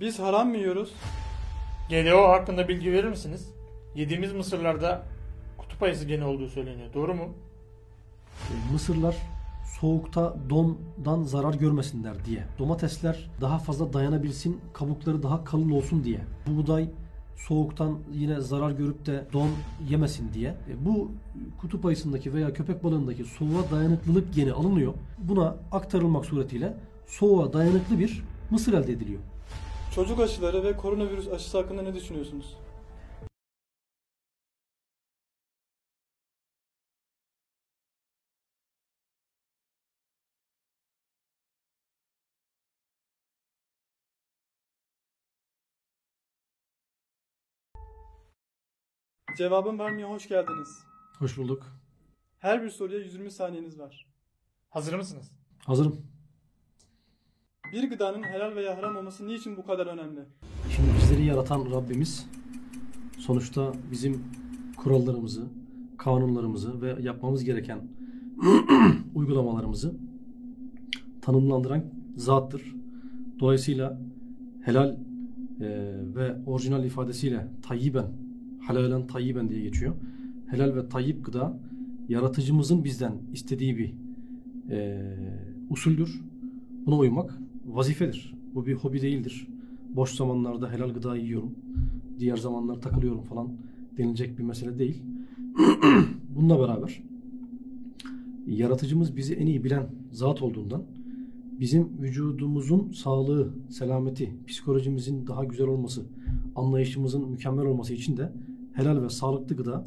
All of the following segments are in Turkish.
Biz haram mı yiyoruz? GDO hakkında bilgi verir misiniz? Yediğimiz mısırlarda kutup ayısı geni olduğu söyleniyor. Doğru mu? E, Mısırlar soğukta dondan zarar görmesinler diye. Domatesler daha fazla dayanabilsin, kabukları daha kalın olsun diye. Buğday soğuktan yine zarar görüp de don yemesin diye. E, Bu kutup ayısındaki veya köpek balığındaki soğuğa dayanıklılık geni alınıyor. Buna aktarılmak suretiyle soğuğa dayanıklı bir mısır elde ediliyor. Çocuk aşıları ve koronavirüs aşısı hakkında ne düşünüyorsunuz? Cevabın vermeye hoş geldiniz. Hoş bulduk. Her bir soruya 120 saniyeniz var. Hazır mısınız? Hazırım. Bir gıdanın helal veya haram olması niçin bu kadar önemli? Şimdi bizleri yaratan Rabbimiz sonuçta bizim kurallarımızı, kanunlarımızı ve yapmamız gereken uygulamalarımızı tanımlandıran zattır. Dolayısıyla helal e, ve orijinal ifadesiyle tayyiben, halalen tayyiben diye geçiyor. Helal ve tayyip gıda yaratıcımızın bizden istediği bir e, usuldür. Buna uymak vazifedir. Bu bir hobi değildir. Boş zamanlarda helal gıda yiyorum. Diğer zamanlar takılıyorum falan denilecek bir mesele değil. Bununla beraber yaratıcımız bizi en iyi bilen zat olduğundan bizim vücudumuzun sağlığı, selameti, psikolojimizin daha güzel olması, anlayışımızın mükemmel olması için de helal ve sağlıklı gıda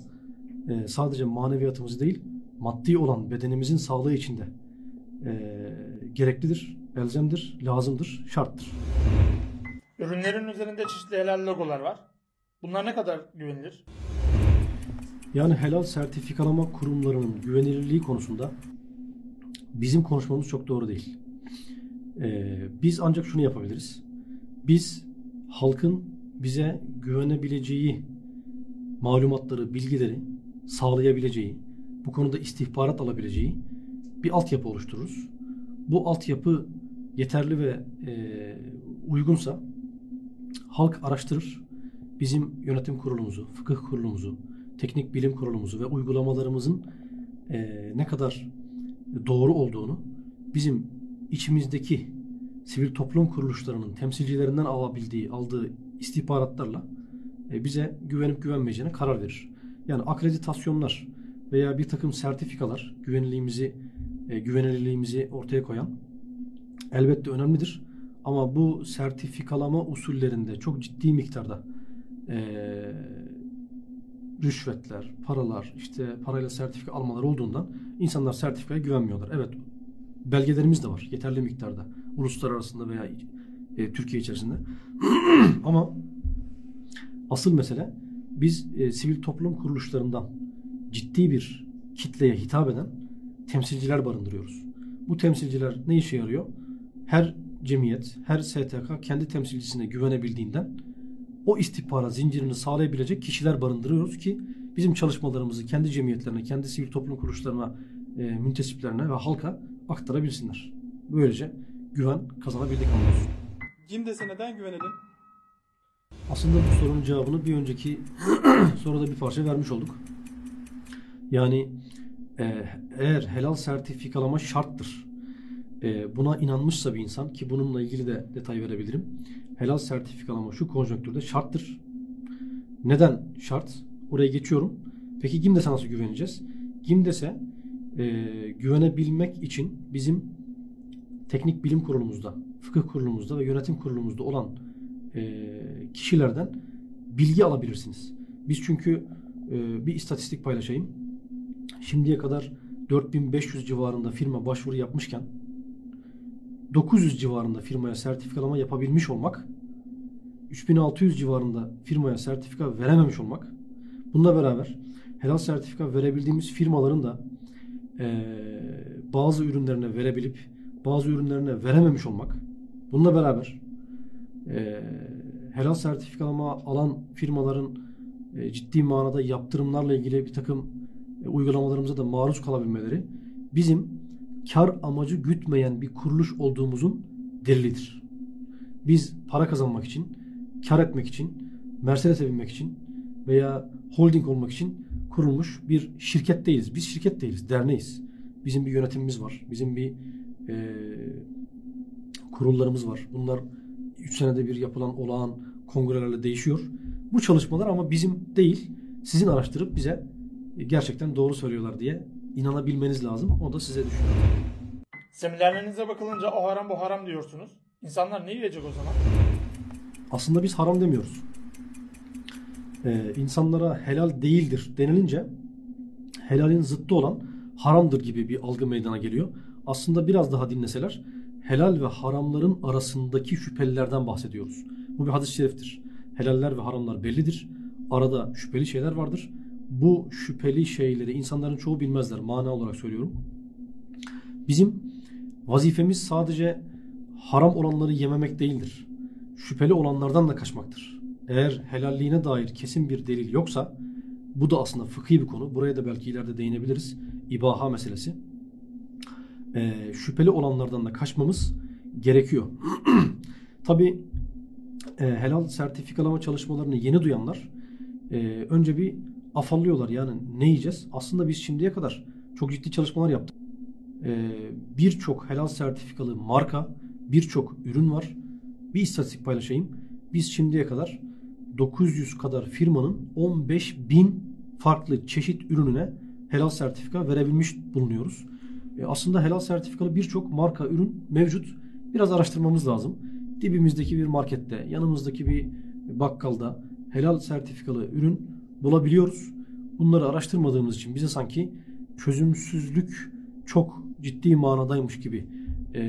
e, sadece maneviyatımız değil, maddi olan bedenimizin sağlığı için de e, gereklidir, elzemdir, lazımdır, şarttır. Ürünlerin üzerinde çeşitli helal logolar var. Bunlar ne kadar güvenilir? Yani helal sertifikalama kurumlarının güvenilirliği konusunda bizim konuşmamız çok doğru değil. Ee, biz ancak şunu yapabiliriz. Biz halkın bize güvenebileceği malumatları, bilgileri sağlayabileceği, bu konuda istihbarat alabileceği bir altyapı oluştururuz. Bu altyapı yeterli ve e, uygunsa halk araştırır. Bizim yönetim kurulumuzu, fıkıh kurulumuzu, teknik bilim kurulumuzu ve uygulamalarımızın e, ne kadar doğru olduğunu bizim içimizdeki sivil toplum kuruluşlarının temsilcilerinden alabildiği, aldığı istihbaratlarla e, bize güvenip güvenmeyeceğine karar verir. Yani akreditasyonlar veya bir takım sertifikalar güvenilirliğimizi e, güvenilirliğimizi ortaya koyan elbette önemlidir. Ama bu sertifikalama usullerinde çok ciddi miktarda e, rüşvetler, paralar, işte parayla sertifika almalar olduğundan insanlar sertifikaya güvenmiyorlar. Evet, belgelerimiz de var yeterli miktarda. Uluslar arasında veya e, Türkiye içerisinde. Ama asıl mesele biz e, sivil toplum kuruluşlarından ciddi bir kitleye hitap eden temsilciler barındırıyoruz. Bu temsilciler ne işe yarıyor? Her cemiyet, her STK kendi temsilcisine güvenebildiğinden o istihbarat zincirini sağlayabilecek kişiler barındırıyoruz ki bizim çalışmalarımızı kendi cemiyetlerine, kendi sivil toplum kuruluşlarına, e, müntesiplerine ve halka aktarabilsinler. Böylece güven kazanabildik anlıyoruz. Gimdes'e neden güvenelim? Aslında bu sorunun cevabını bir önceki soruda bir parça vermiş olduk. Yani e, eğer helal sertifikalama şarttır. E, buna inanmışsa bir insan ki bununla ilgili de detay verebilirim. Helal sertifikalama şu konjonktürde şarttır. Neden şart? Oraya geçiyorum. Peki GİMDES'e nasıl güveneceğiz? GİMDES'e e, güvenebilmek için bizim teknik bilim kurulumuzda, fıkıh kurulumuzda ve yönetim kurulumuzda olan e, kişilerden bilgi alabilirsiniz. Biz çünkü e, bir istatistik paylaşayım. Şimdiye kadar 4500 civarında firma başvuru yapmışken 900 civarında firmaya sertifikalama yapabilmiş olmak 3600 civarında firmaya sertifika verememiş olmak bununla beraber helal sertifika verebildiğimiz firmaların da e, bazı ürünlerine verebilip bazı ürünlerine verememiş olmak bununla beraber e, helal sertifikalama alan firmaların e, ciddi manada yaptırımlarla ilgili bir takım e, uygulamalarımıza da maruz kalabilmeleri bizim kar amacı gütmeyen bir kuruluş olduğumuzun delilidir. Biz para kazanmak için, kar etmek için, Mercedes'e binmek için veya holding olmak için kurulmuş bir şirket değiliz. Biz şirket değiliz, derneğiz. Bizim bir yönetimimiz var. Bizim bir e, kurullarımız var. Bunlar 3 senede bir yapılan olağan kongrelerle değişiyor. Bu çalışmalar ama bizim değil, sizin araştırıp bize gerçekten doğru söylüyorlar diye inanabilmeniz lazım. O da size düşüyor. Seminerlerinize bakılınca o haram bu haram diyorsunuz. İnsanlar ne yiyecek o zaman? Aslında biz haram demiyoruz. Ee, insanlara helal değildir denilince helalin zıttı olan haramdır gibi bir algı meydana geliyor. Aslında biraz daha dinleseler helal ve haramların arasındaki şüphelilerden bahsediyoruz. Bu bir hadis-i şeriftir. Helaller ve haramlar bellidir. Arada şüpheli şeyler vardır. Bu şüpheli şeyleri insanların çoğu bilmezler. Mana olarak söylüyorum. Bizim vazifemiz sadece haram olanları yememek değildir. Şüpheli olanlardan da kaçmaktır. Eğer helalliğine dair kesin bir delil yoksa bu da aslında fıkhi bir konu. Buraya da belki ileride değinebiliriz. İbaha meselesi. Ee, şüpheli olanlardan da kaçmamız gerekiyor. Tabi e, helal sertifikalama çalışmalarını yeni duyanlar e, önce bir afallıyorlar. Yani ne yiyeceğiz? Aslında biz şimdiye kadar çok ciddi çalışmalar yaptık. E, birçok helal sertifikalı marka, birçok ürün var. Bir istatistik paylaşayım. Biz şimdiye kadar 900 kadar firmanın 15 bin farklı çeşit ürününe helal sertifika verebilmiş bulunuyoruz. E, aslında helal sertifikalı birçok marka ürün mevcut. Biraz araştırmamız lazım. Dibimizdeki bir markette, yanımızdaki bir bakkalda helal sertifikalı ürün bulabiliyoruz. Bunları araştırmadığımız için bize sanki çözümsüzlük çok ciddi manadaymış gibi e,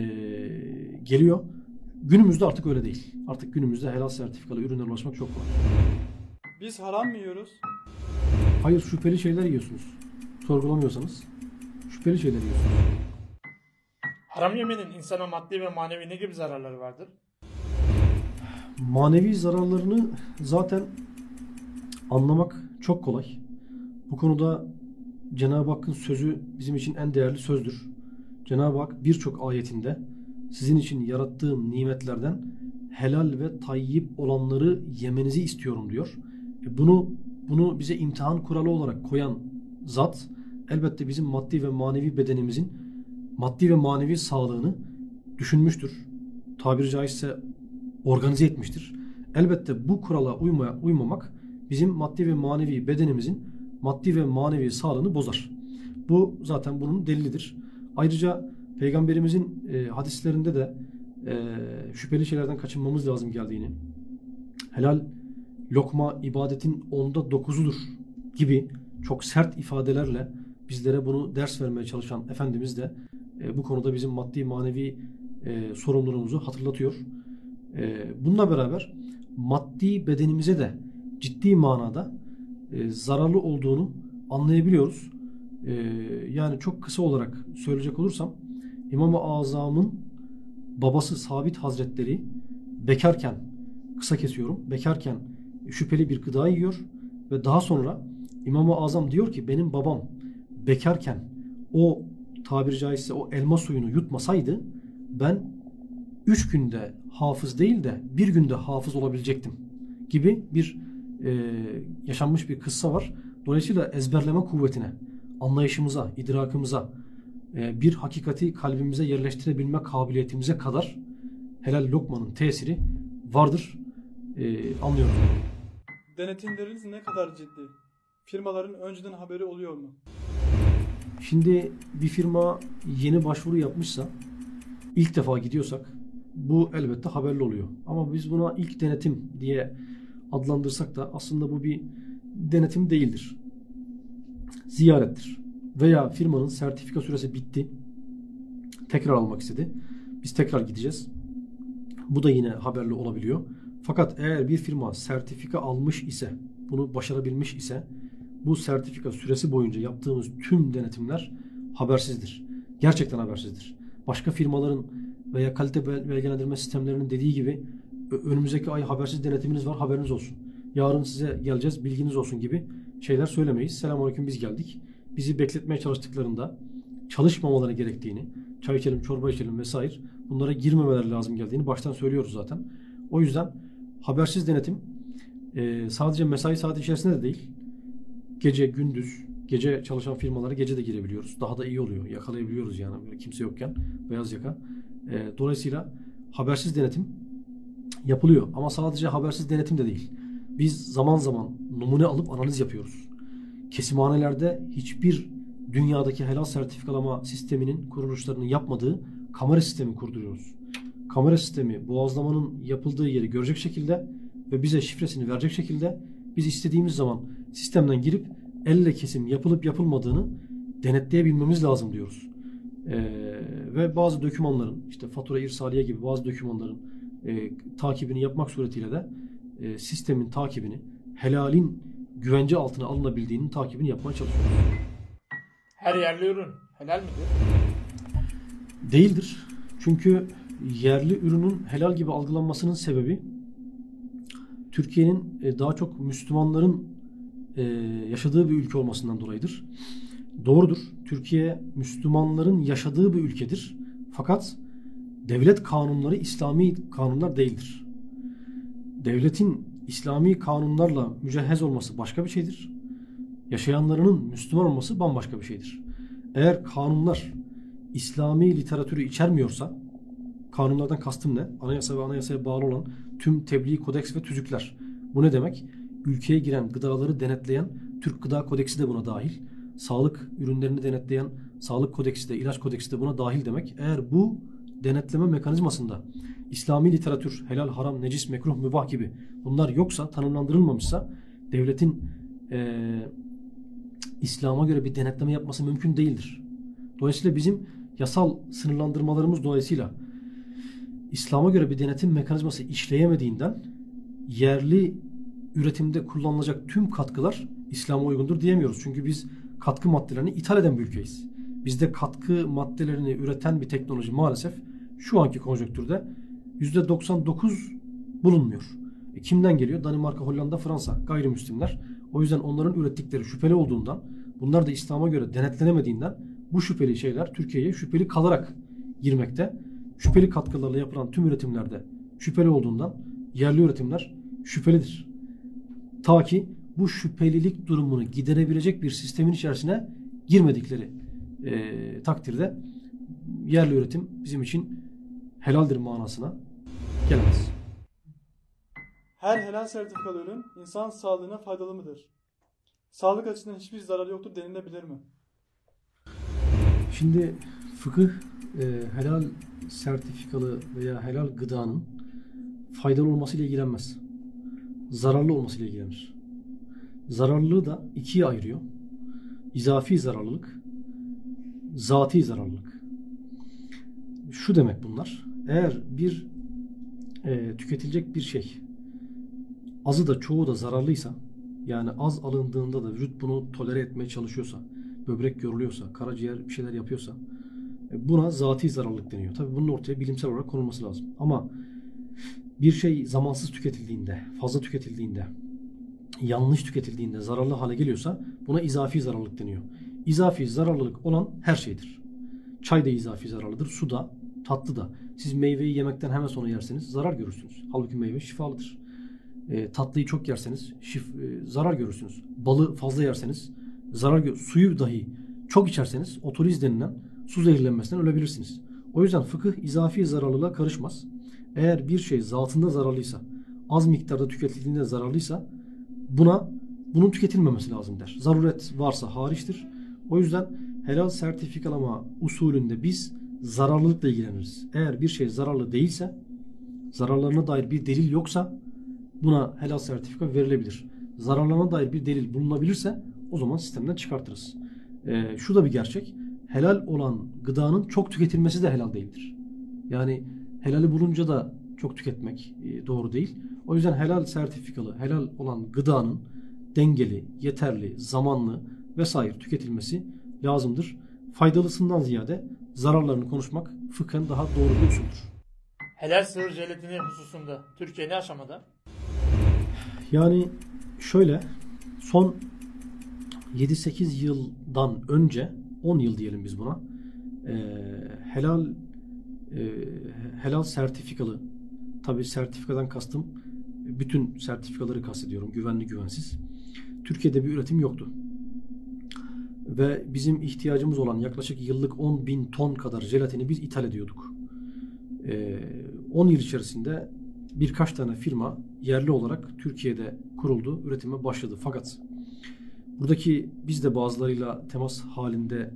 geliyor. Günümüzde artık öyle değil. Artık günümüzde helal sertifikalı ürünlere ulaşmak çok kolay. Biz haram mı yiyoruz? Hayır şüpheli şeyler yiyorsunuz. Sorgulamıyorsanız şüpheli şeyler yiyorsunuz. Haram yemenin insana maddi ve manevi ne gibi zararları vardır? Manevi zararlarını zaten anlamak çok kolay. Bu konuda Cenab-ı Hakk'ın sözü bizim için en değerli sözdür. Cenab-ı Hak birçok ayetinde sizin için yarattığım nimetlerden helal ve tayyip olanları yemenizi istiyorum diyor. E bunu bunu bize imtihan kuralı olarak koyan zat elbette bizim maddi ve manevi bedenimizin maddi ve manevi sağlığını düşünmüştür. Tabiri caizse organize etmiştir. Elbette bu kurala uymaya, uymamak bizim maddi ve manevi bedenimizin maddi ve manevi sağlığını bozar. Bu zaten bunun delilidir. Ayrıca Peygamberimizin e, hadislerinde de e, şüpheli şeylerden kaçınmamız lazım geldiğini, helal lokma ibadetin onda dokuzudur gibi çok sert ifadelerle bizlere bunu ders vermeye çalışan Efendimiz de e, bu konuda bizim maddi manevi e, sorumluluğumuzu hatırlatıyor. E, bununla beraber maddi bedenimize de ciddi manada e, zararlı olduğunu anlayabiliyoruz. E, yani çok kısa olarak söyleyecek olursam İmam-ı Azam'ın babası Sabit Hazretleri bekarken kısa kesiyorum. Bekarken şüpheli bir gıda yiyor ve daha sonra İmam-ı Azam diyor ki benim babam bekarken o tabiri caizse o elma suyunu yutmasaydı ben üç günde hafız değil de bir günde hafız olabilecektim gibi bir e, yaşanmış bir kıssa var. Dolayısıyla ezberleme kuvvetine, anlayışımıza, idrakımıza, e, bir hakikati kalbimize yerleştirebilme kabiliyetimize kadar helal lokmanın tesiri vardır. E, anlıyorum. Denetimleriniz ne kadar ciddi? Firmaların önceden haberi oluyor mu? Şimdi bir firma yeni başvuru yapmışsa ilk defa gidiyorsak bu elbette haberli oluyor. Ama biz buna ilk denetim diye adlandırsak da aslında bu bir denetim değildir. Ziyarettir. Veya firmanın sertifika süresi bitti. Tekrar almak istedi. Biz tekrar gideceğiz. Bu da yine haberli olabiliyor. Fakat eğer bir firma sertifika almış ise, bunu başarabilmiş ise bu sertifika süresi boyunca yaptığımız tüm denetimler habersizdir. Gerçekten habersizdir. Başka firmaların veya kalite belgelendirme sistemlerinin dediği gibi önümüzdeki ay habersiz denetiminiz var haberiniz olsun. Yarın size geleceğiz bilginiz olsun gibi şeyler söylemeyiz. Selamünaleyküm biz geldik. Bizi bekletmeye çalıştıklarında çalışmamaları gerektiğini, çay içelim, çorba içelim vesaire bunlara girmemeleri lazım geldiğini baştan söylüyoruz zaten. O yüzden habersiz denetim e, sadece mesai saati içerisinde de değil, gece, gündüz, gece çalışan firmalara gece de girebiliyoruz. Daha da iyi oluyor. Yakalayabiliyoruz yani kimse yokken beyaz yaka. E, dolayısıyla habersiz denetim yapılıyor. Ama sadece habersiz denetim de değil. Biz zaman zaman numune alıp analiz yapıyoruz. Kesimhanelerde hiçbir dünyadaki helal sertifikalama sisteminin kuruluşlarının yapmadığı kamera sistemi kurduruyoruz. Kamera sistemi boğazlamanın yapıldığı yeri görecek şekilde ve bize şifresini verecek şekilde biz istediğimiz zaman sistemden girip elle kesim yapılıp yapılmadığını denetleyebilmemiz lazım diyoruz. Ee, ve bazı dokümanların işte fatura irsaliye gibi bazı dokümanların e, takibini yapmak suretiyle de e, sistemin takibini helalin güvence altına alınabildiğinin takibini yapmaya çalışıyoruz. Her yerli ürün helal midir? Değildir. Çünkü yerli ürünün helal gibi algılanmasının sebebi Türkiye'nin e, daha çok Müslümanların e, yaşadığı bir ülke olmasından dolayıdır. Doğrudur. Türkiye Müslümanların yaşadığı bir ülkedir. Fakat devlet kanunları İslami kanunlar değildir. Devletin İslami kanunlarla mücehhez olması başka bir şeydir. Yaşayanlarının Müslüman olması bambaşka bir şeydir. Eğer kanunlar İslami literatürü içermiyorsa kanunlardan kastım ne? Anayasa ve anayasaya bağlı olan tüm tebliğ kodeks ve tüzükler. Bu ne demek? Ülkeye giren gıdaları denetleyen Türk Gıda Kodeksi de buna dahil. Sağlık ürünlerini denetleyen Sağlık Kodeksi de, ilaç Kodeksi de buna dahil demek. Eğer bu denetleme mekanizmasında İslami literatür, helal, haram, necis, mekruh, mübah gibi bunlar yoksa, tanımlandırılmamışsa devletin eee İslam'a göre bir denetleme yapması mümkün değildir. Dolayısıyla bizim yasal sınırlandırmalarımız dolayısıyla İslam'a göre bir denetim mekanizması işleyemediğinden yerli üretimde kullanılacak tüm katkılar İslam'a uygundur diyemiyoruz. Çünkü biz katkı maddelerini ithal eden bir ülkeyiz. Bizde katkı maddelerini üreten bir teknoloji maalesef şu anki konjonktürde %99 bulunmuyor. E kimden geliyor? Danimarka, Hollanda, Fransa gayrimüslimler. O yüzden onların ürettikleri şüpheli olduğundan bunlar da İslam'a göre denetlenemediğinden bu şüpheli şeyler Türkiye'ye şüpheli kalarak girmekte. Şüpheli katkılarla yapılan tüm üretimlerde şüpheli olduğundan yerli üretimler şüphelidir. Ta ki bu şüphelilik durumunu giderebilecek bir sistemin içerisine girmedikleri e, takdirde yerli üretim bizim için helaldir manasına gelemez. Her helal sertifikalı ürün insan sağlığına faydalı mıdır? Sağlık açısından hiçbir zararı yoktur denilebilir mi? Şimdi fıkıh e, helal sertifikalı veya helal gıdanın faydalı olmasıyla ilgilenmez. Zararlı olmasıyla ilgilenir. Zararlılığı da ikiye ayırıyor. İzafi zararlılık, zati zararlılık. Şu demek bunlar. Eğer bir e, tüketilecek bir şey azı da çoğu da zararlıysa yani az alındığında da vücut bunu tolere etmeye çalışıyorsa böbrek yoruluyorsa, karaciğer bir şeyler yapıyorsa e, buna zati zararlılık deniyor. Tabii bunun ortaya bilimsel olarak konulması lazım. Ama bir şey zamansız tüketildiğinde, fazla tüketildiğinde, yanlış tüketildiğinde zararlı hale geliyorsa buna izafi zararlılık deniyor. İzafi zararlılık olan her şeydir. Çay da izafi zararlıdır, su da, tatlı da. Siz meyveyi yemekten hemen sonra yerseniz zarar görürsünüz. Halbuki meyve şifalıdır. E, tatlıyı çok yerseniz şif, e, zarar görürsünüz. Balı fazla yerseniz zarar gör suyu dahi çok içerseniz otoliz denilen su zehirlenmesinden ölebilirsiniz. O yüzden fıkıh izafi zararlılığa karışmaz. Eğer bir şey zatında zararlıysa, az miktarda tüketildiğinde zararlıysa buna bunun tüketilmemesi lazım der. Zaruret varsa hariçtir. O yüzden helal sertifikalama usulünde biz zararlılıkla ilgileniriz. Eğer bir şey zararlı değilse, zararlarına dair bir delil yoksa buna helal sertifika verilebilir. Zararlarına dair bir delil bulunabilirse o zaman sistemden çıkartırız. Ee, şu da bir gerçek. Helal olan gıdanın çok tüketilmesi de helal değildir. Yani helali bulunca da çok tüketmek e, doğru değil. O yüzden helal sertifikalı, helal olan gıdanın dengeli, yeterli, zamanlı vesaire tüketilmesi lazımdır. Faydalısından ziyade zararlarını konuşmak fıkhen daha doğru bir usuldür. Helal sığır jelatini hususunda Türkiye ne aşamada? Yani şöyle son 7-8 yıldan önce 10 yıl diyelim biz buna e, helal e, helal sertifikalı tabi sertifikadan kastım bütün sertifikaları kastediyorum. Güvenli güvensiz. Türkiye'de bir üretim yoktu. Ve bizim ihtiyacımız olan yaklaşık yıllık 10 bin ton kadar jelatini biz ithal ediyorduk. Ee, 10 yıl içerisinde birkaç tane firma yerli olarak Türkiye'de kuruldu, üretime başladı. Fakat buradaki biz de bazılarıyla temas halinde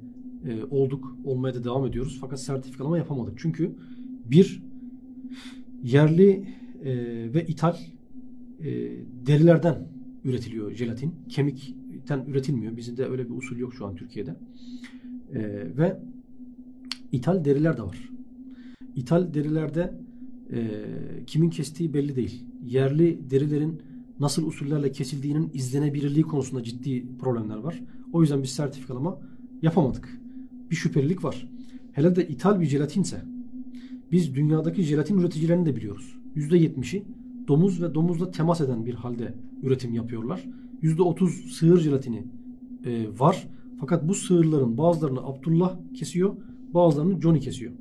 e, olduk, olmaya da devam ediyoruz. Fakat sertifikalama yapamadık. Çünkü bir yerli e, ve ithal e, derilerden üretiliyor jelatin. Kemikten üretilmiyor. Bizim de öyle bir usul yok şu an Türkiye'de. E, ve ithal deriler de var. İthal derilerde e, kimin kestiği belli değil. Yerli derilerin nasıl usullerle kesildiğinin izlenebilirliği konusunda ciddi problemler var. O yüzden biz sertifikalama yapamadık. Bir şüphelilik var. Hele de ithal bir jelatinse biz dünyadaki jelatin üreticilerini de biliyoruz. %70'i domuz ve domuzla temas eden bir halde üretim yapıyorlar. %30 sığır jelatini e, var. Fakat bu sığırların bazılarını Abdullah kesiyor, bazılarını Johnny kesiyor.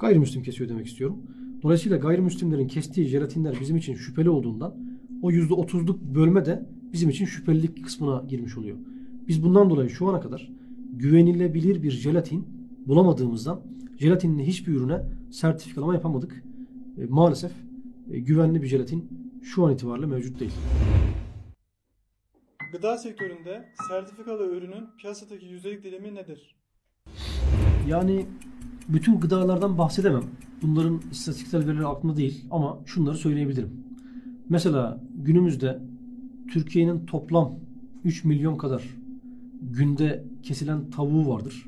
Gayrimüslim kesiyor demek istiyorum. Dolayısıyla gayrimüslimlerin kestiği jelatinler bizim için şüpheli olduğundan o %30'luk bölme de bizim için şüphelilik kısmına girmiş oluyor. Biz bundan dolayı şu ana kadar güvenilebilir bir jelatin bulamadığımızdan jelatinli hiçbir ürüne sertifikalama yapamadık. E, maalesef e, güvenli bir jelatin şu an itibariyle mevcut değil. Gıda sektöründe sertifikalı ürünün piyasadaki yüzdelik dilimi nedir? Yani bütün gıdalardan bahsedemem. Bunların istatistiksel verileri aklımda değil ama şunları söyleyebilirim. Mesela günümüzde Türkiye'nin toplam 3 milyon kadar günde kesilen tavuğu vardır.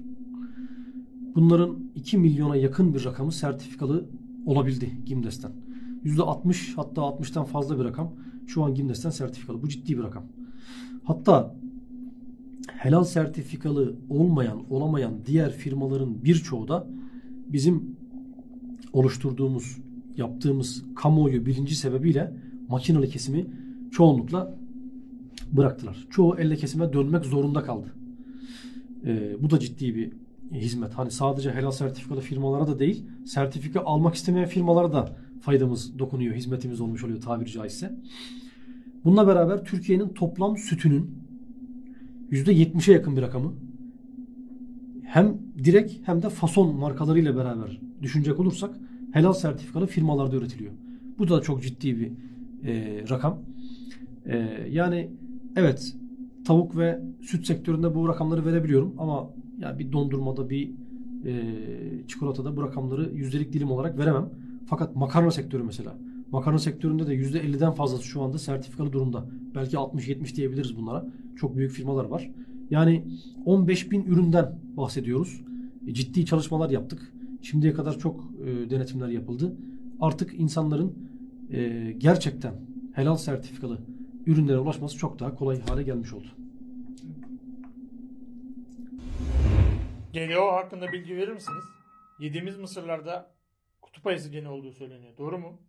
Bunların 2 milyona yakın bir rakamı sertifikalı olabildi Gimdes'ten. %60 hatta 60'tan fazla bir rakam şu an Gimdes'ten sertifikalı. Bu ciddi bir rakam. Hatta helal sertifikalı olmayan, olamayan diğer firmaların birçoğu da bizim oluşturduğumuz, yaptığımız kamuoyu bilinci sebebiyle makinalı kesimi çoğunlukla bıraktılar. Çoğu elle kesime dönmek zorunda kaldı. Ee, bu da ciddi bir hizmet. Hani sadece helal sertifikalı firmalara da değil, sertifika almak istemeyen firmalara da faydamız dokunuyor, hizmetimiz olmuş oluyor tabiri caizse. Bununla beraber Türkiye'nin toplam sütünün %70'e yakın bir rakamı hem direkt hem de fason markalarıyla beraber düşünecek olursak helal sertifikalı firmalarda üretiliyor. Bu da çok ciddi bir e, rakam. E, yani evet tavuk ve süt sektöründe bu rakamları verebiliyorum ama yani bir dondurmada bir e, çikolatada bu rakamları yüzdelik dilim olarak veremem. Fakat makarna sektörü mesela. Makarna sektöründe de %50'den fazlası şu anda sertifikalı durumda. Belki 60-70 diyebiliriz bunlara. Çok büyük firmalar var. Yani 15 bin üründen bahsediyoruz. E, ciddi çalışmalar yaptık. Şimdiye kadar çok e, denetimler yapıldı. Artık insanların e, gerçekten helal sertifikalı ürünlere ulaşması çok daha kolay hale gelmiş oldu. GDO hakkında bilgi verir misiniz? Yediğimiz mısırlarda kutup ayısı geni olduğu söyleniyor. Doğru mu?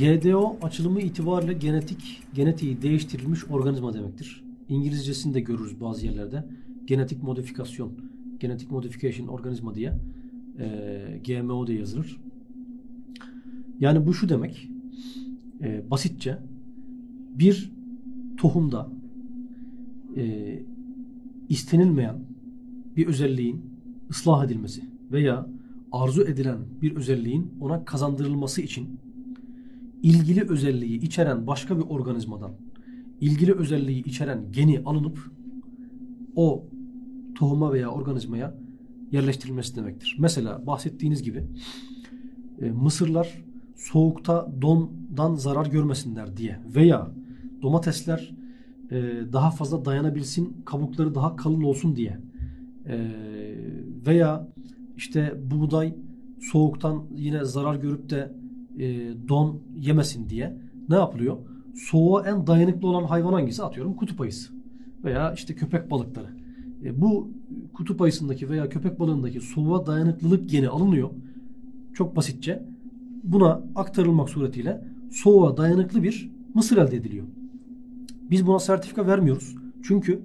GDO açılımı itibariyle genetik genetiği değiştirilmiş organizma demektir. İngilizcesini de görürüz bazı yerlerde. Genetik modifikasyon, genetik modification organizma diye e, GMO diye yazılır. Yani bu şu demek, e, basitçe bir tohumda e, istenilmeyen bir özelliğin ıslah edilmesi veya arzu edilen bir özelliğin ona kazandırılması için ilgili özelliği içeren başka bir organizmadan ilgili özelliği içeren geni alınıp o tohuma veya organizmaya yerleştirilmesi demektir. Mesela bahsettiğiniz gibi e, mısırlar soğukta dondan zarar görmesinler diye veya domatesler e, daha fazla dayanabilsin, kabukları daha kalın olsun diye e, veya işte buğday soğuktan yine zarar görüp de e, don yemesin diye ne yapılıyor? Soğuğa en dayanıklı olan hayvan hangisi? Atıyorum kutup ayısı veya işte köpek balıkları. E, bu kutup ayısındaki veya köpek balığındaki soğuğa dayanıklılık geni alınıyor. Çok basitçe buna aktarılmak suretiyle soğuğa dayanıklı bir mısır elde ediliyor. Biz buna sertifika vermiyoruz. Çünkü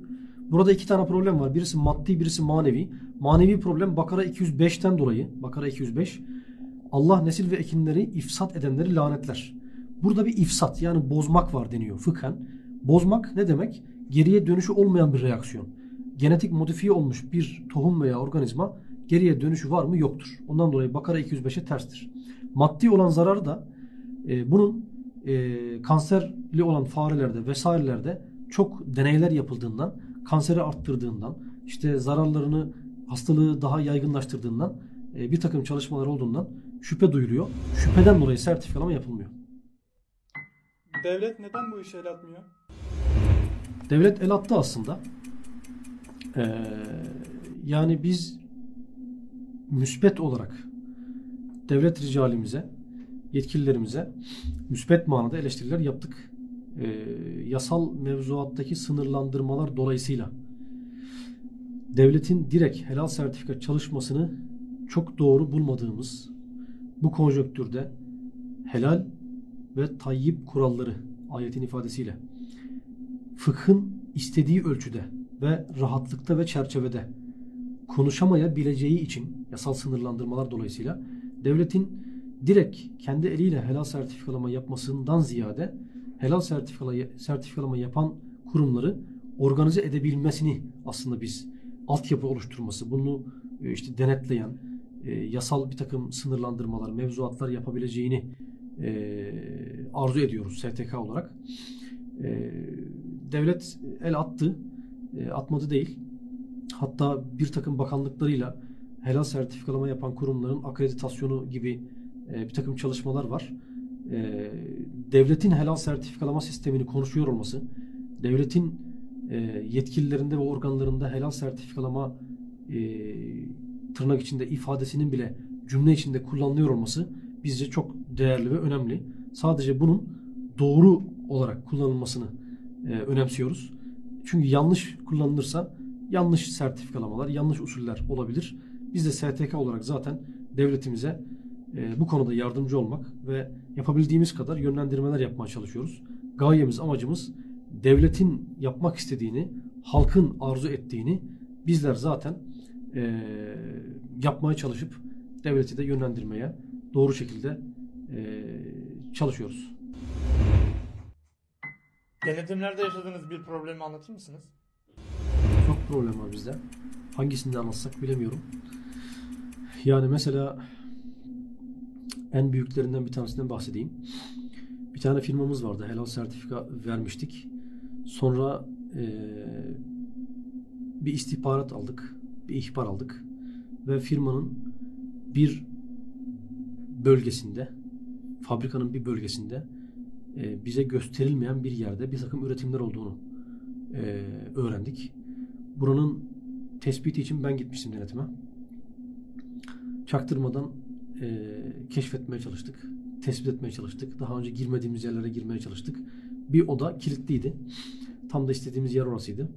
burada iki tane problem var. Birisi maddi, birisi manevi. Manevi problem Bakara 205'ten dolayı, Bakara 205 Allah nesil ve ekinleri ifsat edenleri lanetler. Burada bir ifsat yani bozmak var deniyor fıkhen. Bozmak ne demek? Geriye dönüşü olmayan bir reaksiyon. Genetik modifiye olmuş bir tohum veya organizma geriye dönüşü var mı? Yoktur. Ondan dolayı Bakara 205'e terstir. Maddi olan zararı da e, bunun e, kanserli olan farelerde vesairelerde çok deneyler yapıldığından, kanseri arttırdığından, işte zararlarını, hastalığı daha yaygınlaştırdığından e, bir takım çalışmalar olduğundan şüphe duyuluyor. Şüpheden dolayı sertifikalama yapılmıyor. Devlet neden bu işe el atmıyor? Devlet el attı aslında. Ee, yani biz müsbet olarak devlet ricalimize, yetkililerimize müsbet manada eleştiriler yaptık. Ee, yasal mevzuattaki sınırlandırmalar dolayısıyla devletin direkt helal sertifika çalışmasını çok doğru bulmadığımız bu konjöktürde helal ve tayyip kuralları ayetin ifadesiyle fıkhın istediği ölçüde ve rahatlıkta ve çerçevede konuşamayabileceği için yasal sınırlandırmalar dolayısıyla devletin direkt kendi eliyle helal sertifikalama yapmasından ziyade helal sertifikala- sertifikalama yapan kurumları organize edebilmesini aslında biz altyapı oluşturması, bunu e, işte denetleyen, e, yasal bir takım sınırlandırmalar, mevzuatlar yapabileceğini e, arzu ediyoruz STK olarak. E, devlet el attı, atmadı değil. Hatta bir takım bakanlıklarıyla helal sertifikalama yapan kurumların akreditasyonu gibi bir takım çalışmalar var. Devletin helal sertifikalama sistemini konuşuyor olması, devletin yetkililerinde ve organlarında helal sertifikalama tırnak içinde ifadesinin bile cümle içinde kullanılıyor olması bizce çok değerli ve önemli. Sadece bunun doğru olarak kullanılmasını e, önemsiyoruz. Çünkü yanlış kullanılırsa yanlış sertifikalamalar, yanlış usuller olabilir. Biz de STK olarak zaten devletimize e, bu konuda yardımcı olmak ve yapabildiğimiz kadar yönlendirmeler yapmaya çalışıyoruz. Gayemiz, amacımız devletin yapmak istediğini, halkın arzu ettiğini bizler zaten e, yapmaya çalışıp devleti de yönlendirmeye doğru şekilde e, çalışıyoruz. Denetimlerde yaşadığınız bir problemi anlatır mısınız? Çok problem var bizde. Hangisini anlatsak bilemiyorum. Yani mesela en büyüklerinden bir tanesinden bahsedeyim. Bir tane firmamız vardı. Helal sertifika vermiştik. Sonra eee, bir istihbarat aldık. Bir ihbar aldık. Ve firmanın bir bölgesinde fabrikanın bir bölgesinde e, bize gösterilmeyen bir yerde bir takım üretimler olduğunu e, öğrendik. Buranın tespiti için ben gitmiştim denetime. Çaktırmadan e, keşfetmeye çalıştık. Tespit etmeye çalıştık. Daha önce girmediğimiz yerlere girmeye çalıştık. Bir oda kilitliydi. Tam da istediğimiz yer orasıydı.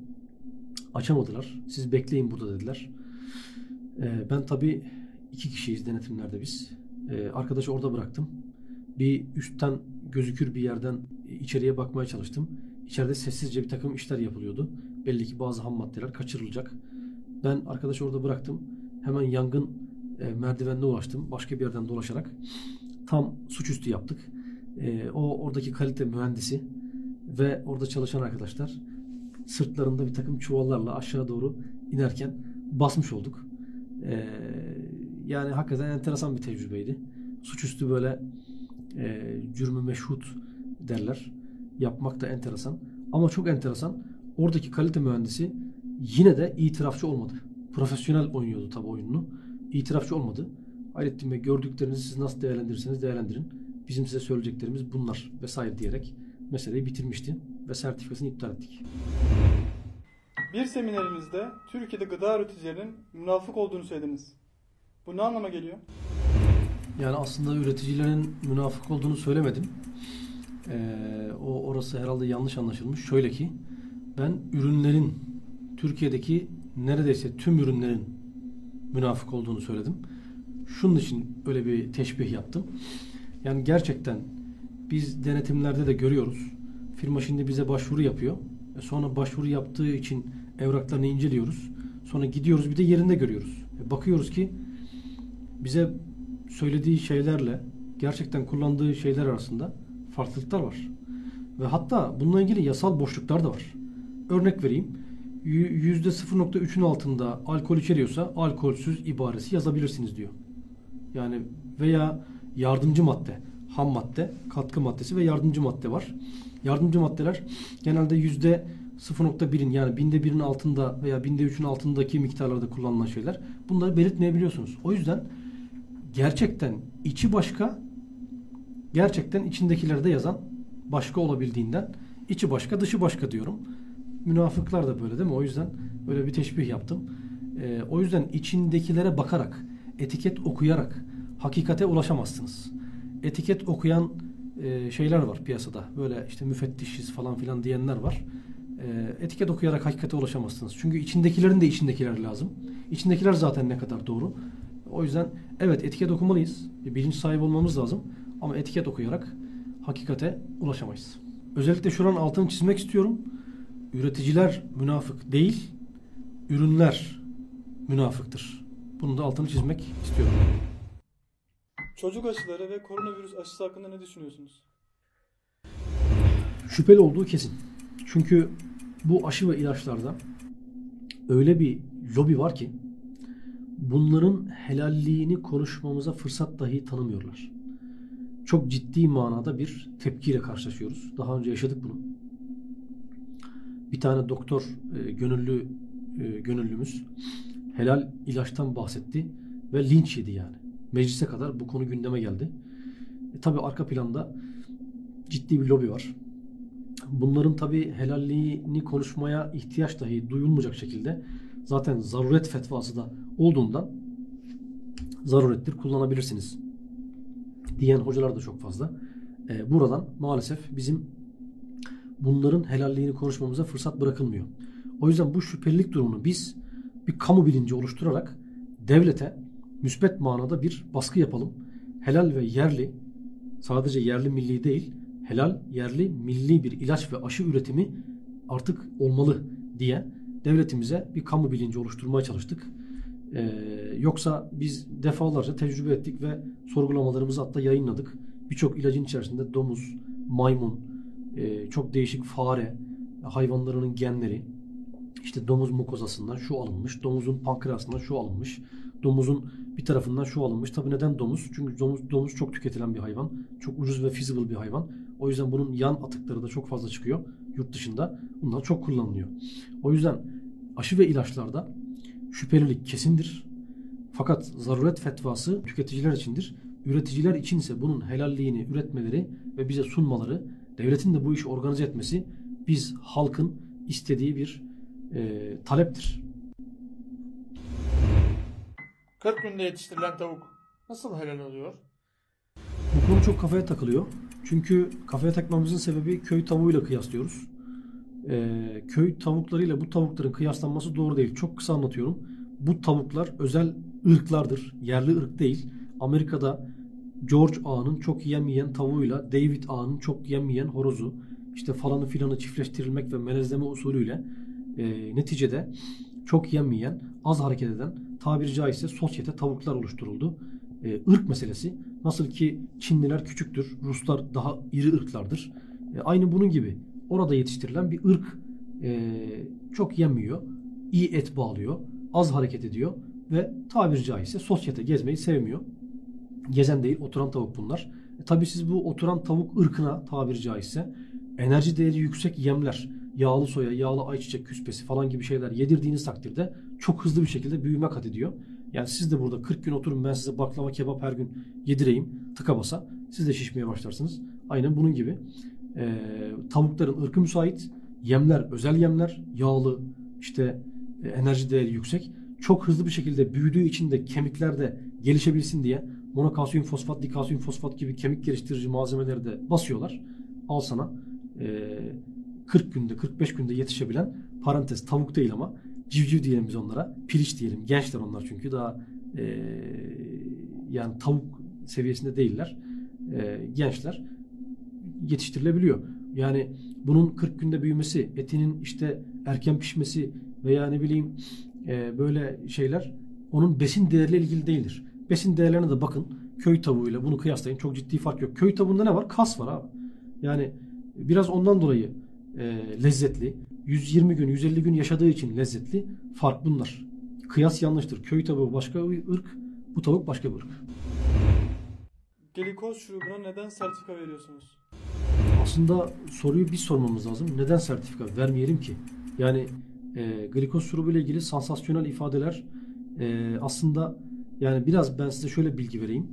Açamadılar. Siz bekleyin burada dediler. E, ben tabii iki kişiyiz denetimlerde biz. E, arkadaşı orada bıraktım. Bir üstten gözükür bir yerden içeriye bakmaya çalıştım. İçeride sessizce bir takım işler yapılıyordu. Belli ki bazı ham maddeler kaçırılacak. Ben arkadaşı orada bıraktım. Hemen yangın e, merdivenine ulaştım. Başka bir yerden dolaşarak. Tam suçüstü yaptık. E, o oradaki kalite mühendisi ve orada çalışan arkadaşlar sırtlarında bir takım çuvallarla aşağı doğru inerken basmış olduk. E, yani hakikaten enteresan bir tecrübeydi. Suçüstü böyle e, cürmü meşhut derler. Yapmak da enteresan. Ama çok enteresan. Oradaki kalite mühendisi yine de itirafçı olmadı. Profesyonel oynuyordu tabi oyununu. İtirafçı olmadı. Hayrettin Bey gördüklerinizi siz nasıl değerlendirirseniz değerlendirin. Bizim size söyleyeceklerimiz bunlar vesaire diyerek meseleyi bitirmişti ve sertifikasını iptal ettik. Bir seminerimizde Türkiye'de gıda üreticilerinin münafık olduğunu söylediniz. Bu ne anlama geliyor? Yani aslında üreticilerin münafık olduğunu söylemedim. Ee, o orası herhalde yanlış anlaşılmış. Şöyle ki ben ürünlerin Türkiye'deki neredeyse tüm ürünlerin münafık olduğunu söyledim. Şunun için öyle bir teşbih yaptım. Yani gerçekten biz denetimlerde de görüyoruz. Firma şimdi bize başvuru yapıyor. E sonra başvuru yaptığı için evraklarını inceliyoruz. Sonra gidiyoruz bir de yerinde görüyoruz. E bakıyoruz ki bize söylediği şeylerle gerçekten kullandığı şeyler arasında farklılıklar var. Ve hatta bununla ilgili yasal boşluklar da var. Örnek vereyim. Y- %0.3'ün altında alkol içeriyorsa alkolsüz ibaresi yazabilirsiniz diyor. Yani veya yardımcı madde, ham madde, katkı maddesi ve yardımcı madde var. Yardımcı maddeler genelde yüzde 0.1'in yani binde birin altında veya binde üçün altındaki miktarlarda kullanılan şeyler. Bunları belirtmeyebiliyorsunuz. O yüzden gerçekten içi başka, gerçekten içindekilerde yazan başka olabildiğinden içi başka, dışı başka diyorum. Münafıklar da böyle değil mi? O yüzden böyle bir teşbih yaptım. Ee, o yüzden içindekilere bakarak, etiket okuyarak hakikate ulaşamazsınız. Etiket okuyan e, şeyler var piyasada. Böyle işte müfettişiz falan filan diyenler var. E, etiket okuyarak hakikate ulaşamazsınız. Çünkü içindekilerin de içindekiler lazım. İçindekiler zaten ne kadar doğru. O yüzden evet etiket okumalıyız. Bilinç sahibi olmamız lazım. Ama etiket okuyarak hakikate ulaşamayız. Özellikle şuranın altını çizmek istiyorum. Üreticiler münafık değil, ürünler münafıktır. Bunu da altını çizmek istiyorum. Çocuk aşıları ve koronavirüs aşısı hakkında ne düşünüyorsunuz? Şüpheli olduğu kesin. Çünkü bu aşı ve ilaçlarda öyle bir lobi var ki bunların helalliğini konuşmamıza fırsat dahi tanımıyorlar. Çok ciddi manada bir tepkiyle karşılaşıyoruz. Daha önce yaşadık bunu. Bir tane doktor e, gönüllü e, gönüllümüz helal ilaçtan bahsetti ve linç yedi yani. Meclise kadar bu konu gündeme geldi. E, tabii arka planda ciddi bir lobi var. Bunların tabii helalliğini konuşmaya ihtiyaç dahi duyulmayacak şekilde zaten zaruret fetvası da olduğundan zarurettir kullanabilirsiniz diyen hocalar da çok fazla. Ee, buradan maalesef bizim bunların helalliğini konuşmamıza fırsat bırakılmıyor. O yüzden bu şüphelilik durumunu biz bir kamu bilinci oluşturarak devlete müsbet manada bir baskı yapalım. Helal ve yerli sadece yerli milli değil helal, yerli, milli bir ilaç ve aşı üretimi artık olmalı diye devletimize bir kamu bilinci oluşturmaya çalıştık. Ee, yoksa biz defalarca tecrübe ettik ve sorgulamalarımızı hatta yayınladık. Birçok ilacın içerisinde domuz, maymun, e, çok değişik fare, hayvanlarının genleri, işte domuz mukozasından şu alınmış, domuzun pankreasından şu alınmış, domuzun bir tarafından şu alınmış. Tabi neden domuz? Çünkü domuz, domuz çok tüketilen bir hayvan. Çok ucuz ve feasible bir hayvan. O yüzden bunun yan atıkları da çok fazla çıkıyor yurt dışında. Bunlar çok kullanılıyor. O yüzden aşı ve ilaçlarda şüphelilik kesindir. Fakat zaruret fetvası tüketiciler içindir. Üreticiler içinse bunun helalliğini üretmeleri ve bize sunmaları, devletin de bu işi organize etmesi biz halkın istediği bir e, taleptir. 40 günde yetiştirilen tavuk nasıl helal oluyor? Bu konu çok kafaya takılıyor. Çünkü kafaya takmamızın sebebi köy tavuğuyla kıyaslıyoruz. Ee, köy tavuklarıyla bu tavukların kıyaslanması doğru değil. Çok kısa anlatıyorum. Bu tavuklar özel ırklardır. Yerli ırk değil. Amerika'da George Ağa'nın çok yemeyen tavuğuyla David Ağa'nın çok yemeyen horozu işte falanı filanı çiftleştirilmek ve melezleme usulüyle e, neticede çok yemeyen, az hareket eden tabiri caizse sosyete tavuklar oluşturuldu. E, ırk meselesi nasıl ki Çinliler küçüktür, Ruslar daha iri ırklardır. E, aynı bunun gibi orada yetiştirilen bir ırk e, çok yemiyor, iyi et bağlıyor, az hareket ediyor ve tabiri caizse sosyete gezmeyi sevmiyor. Gezen değil, oturan tavuk bunlar. E, tabii siz bu oturan tavuk ırkına tabiri caizse enerji değeri yüksek yemler, yağlı soya, yağlı ayçiçek küspesi falan gibi şeyler yedirdiğiniz takdirde çok hızlı bir şekilde büyüme kat ediyor. Yani siz de burada 40 gün oturun ben size baklava kebap her gün yedireyim tıka basa. Siz de şişmeye başlarsınız. Aynen bunun gibi. Ee, tavukların ırkı müsait. Yemler özel yemler. Yağlı işte e, enerji değeri yüksek. Çok hızlı bir şekilde büyüdüğü için de kemiklerde gelişebilsin diye monokalsiyum fosfat, dikalsiyum fosfat gibi kemik geliştirici malzemeleri de basıyorlar. Al sana e, 40 günde 45 günde yetişebilen parantez tavuk değil ama civciv diyelim biz onlara. Piliç diyelim. Gençler onlar çünkü daha e, yani tavuk seviyesinde değiller. E, gençler yetiştirilebiliyor. Yani bunun 40 günde büyümesi, etinin işte erken pişmesi veya ne bileyim e, böyle şeyler onun besin değerleriyle ilgili değildir. Besin değerlerine de bakın. köy tavuğuyla bunu kıyaslayın. Çok ciddi fark yok. Köy tavuğunda ne var? Kas var abi. Yani biraz ondan dolayı e, lezzetli. 120 gün, 150 gün yaşadığı için lezzetli. Fark bunlar. Kıyas yanlıştır. Köy tavuğu başka bir ırk, bu tavuk başka bir ırk. Glikoz şurubuna neden sertifika veriyorsunuz? Aslında soruyu biz sormamız lazım. Neden sertifika vermeyelim ki? Yani e, glikoz şurubu ile ilgili sansasyonel ifadeler e, aslında yani biraz ben size şöyle bilgi vereyim.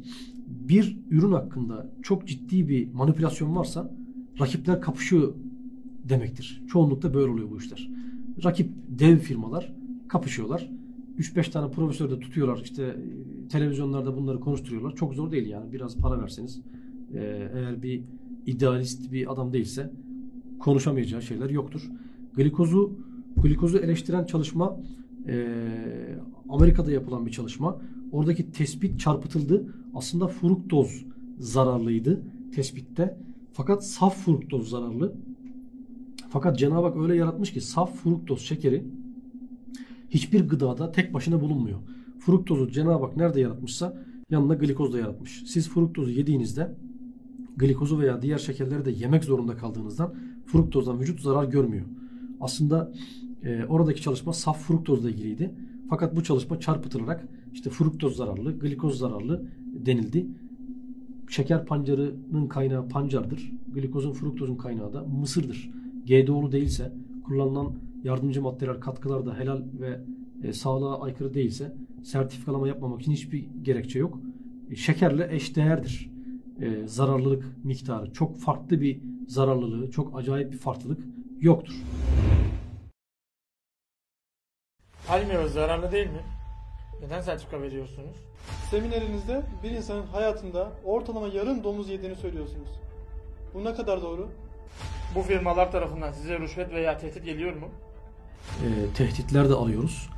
Bir ürün hakkında çok ciddi bir manipülasyon varsa rakipler kapışıyor demektir. Çoğunlukla böyle oluyor bu işler. Rakip dev firmalar kapışıyorlar. 3-5 tane profesör de tutuyorlar. İşte e, televizyonlarda bunları konuşturuyorlar. Çok zor değil yani. Biraz para verseniz e, eğer bir idealist bir adam değilse konuşamayacağı şeyler yoktur. Glikozu glikozu eleştiren çalışma e, Amerika'da yapılan bir çalışma. Oradaki tespit çarpıtıldı. Aslında fruktoz zararlıydı tespitte. Fakat saf fruktoz zararlı. Fakat Cenab-ı Hak öyle yaratmış ki saf fruktoz şekeri hiçbir gıdada tek başına bulunmuyor. Fruktozu Cenab-ı Hak nerede yaratmışsa yanına glikoz da yaratmış. Siz fruktozu yediğinizde glikozu veya diğer şekerleri de yemek zorunda kaldığınızdan fruktozdan vücut zarar görmüyor. Aslında e, oradaki çalışma saf fruktozla ilgiliydi. Fakat bu çalışma çarpıtılarak işte fruktoz zararlı, glikoz zararlı denildi. Şeker pancarının kaynağı pancardır. Glikozun, fruktozun kaynağı da mısırdır. GDO'lu değilse, kullanılan yardımcı maddeler, katkılar da helal ve e, sağlığa aykırı değilse sertifikalama yapmamak için hiçbir gerekçe yok. E, şekerle eşdeğerdir e, zararlılık miktarı. Çok farklı bir zararlılığı, çok acayip bir farklılık yoktur. Palmiye zararlı değil mi? Neden sertifika veriyorsunuz? Seminerinizde bir insanın hayatında ortalama yarım domuz yediğini söylüyorsunuz. Bu ne kadar doğru? Bu firmalar tarafından size rüşvet veya tehdit geliyor mu? E, tehditler de alıyoruz.